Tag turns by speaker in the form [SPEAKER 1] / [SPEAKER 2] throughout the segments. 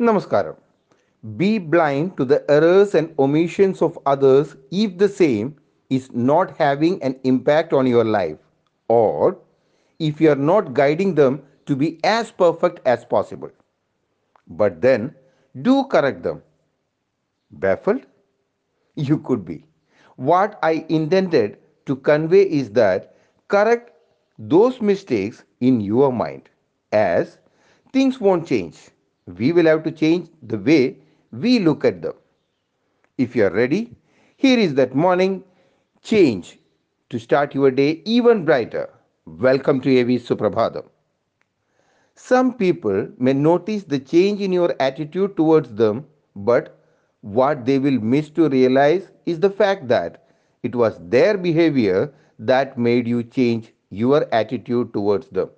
[SPEAKER 1] Namaskaram. Be blind to the errors and omissions of others if the same is not having an impact on your life, or if you are not guiding them to be as perfect as possible. But then, do correct them. Baffled? You could be. What I intended to convey is that correct those mistakes in your mind, as things won't change. We will have to change the way we look at them. If you are ready, here is that morning change to start your day even brighter. Welcome to AV Suprabhatham. Some people may notice the change in your attitude towards them, but what they will miss to realize is the fact that it was their behavior that made you change your attitude towards them.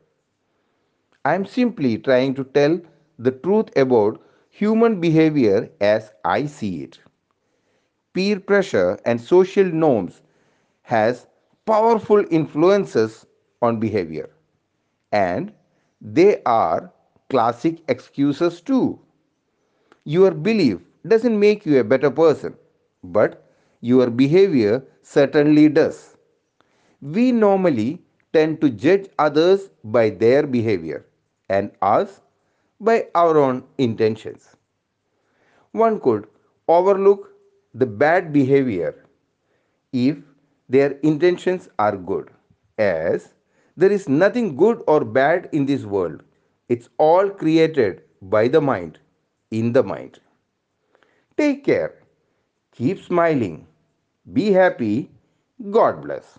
[SPEAKER 1] I am simply trying to tell the truth about human behavior as I see it. Peer pressure and social norms has powerful influences on behavior and they are classic excuses too. Your belief doesn't make you a better person, but your behavior certainly does. We normally tend to judge others by their behavior and us by our own intentions. One could overlook the bad behavior if their intentions are good, as there is nothing good or bad in this world. It's all created by the mind, in the mind. Take care. Keep smiling. Be happy. God bless.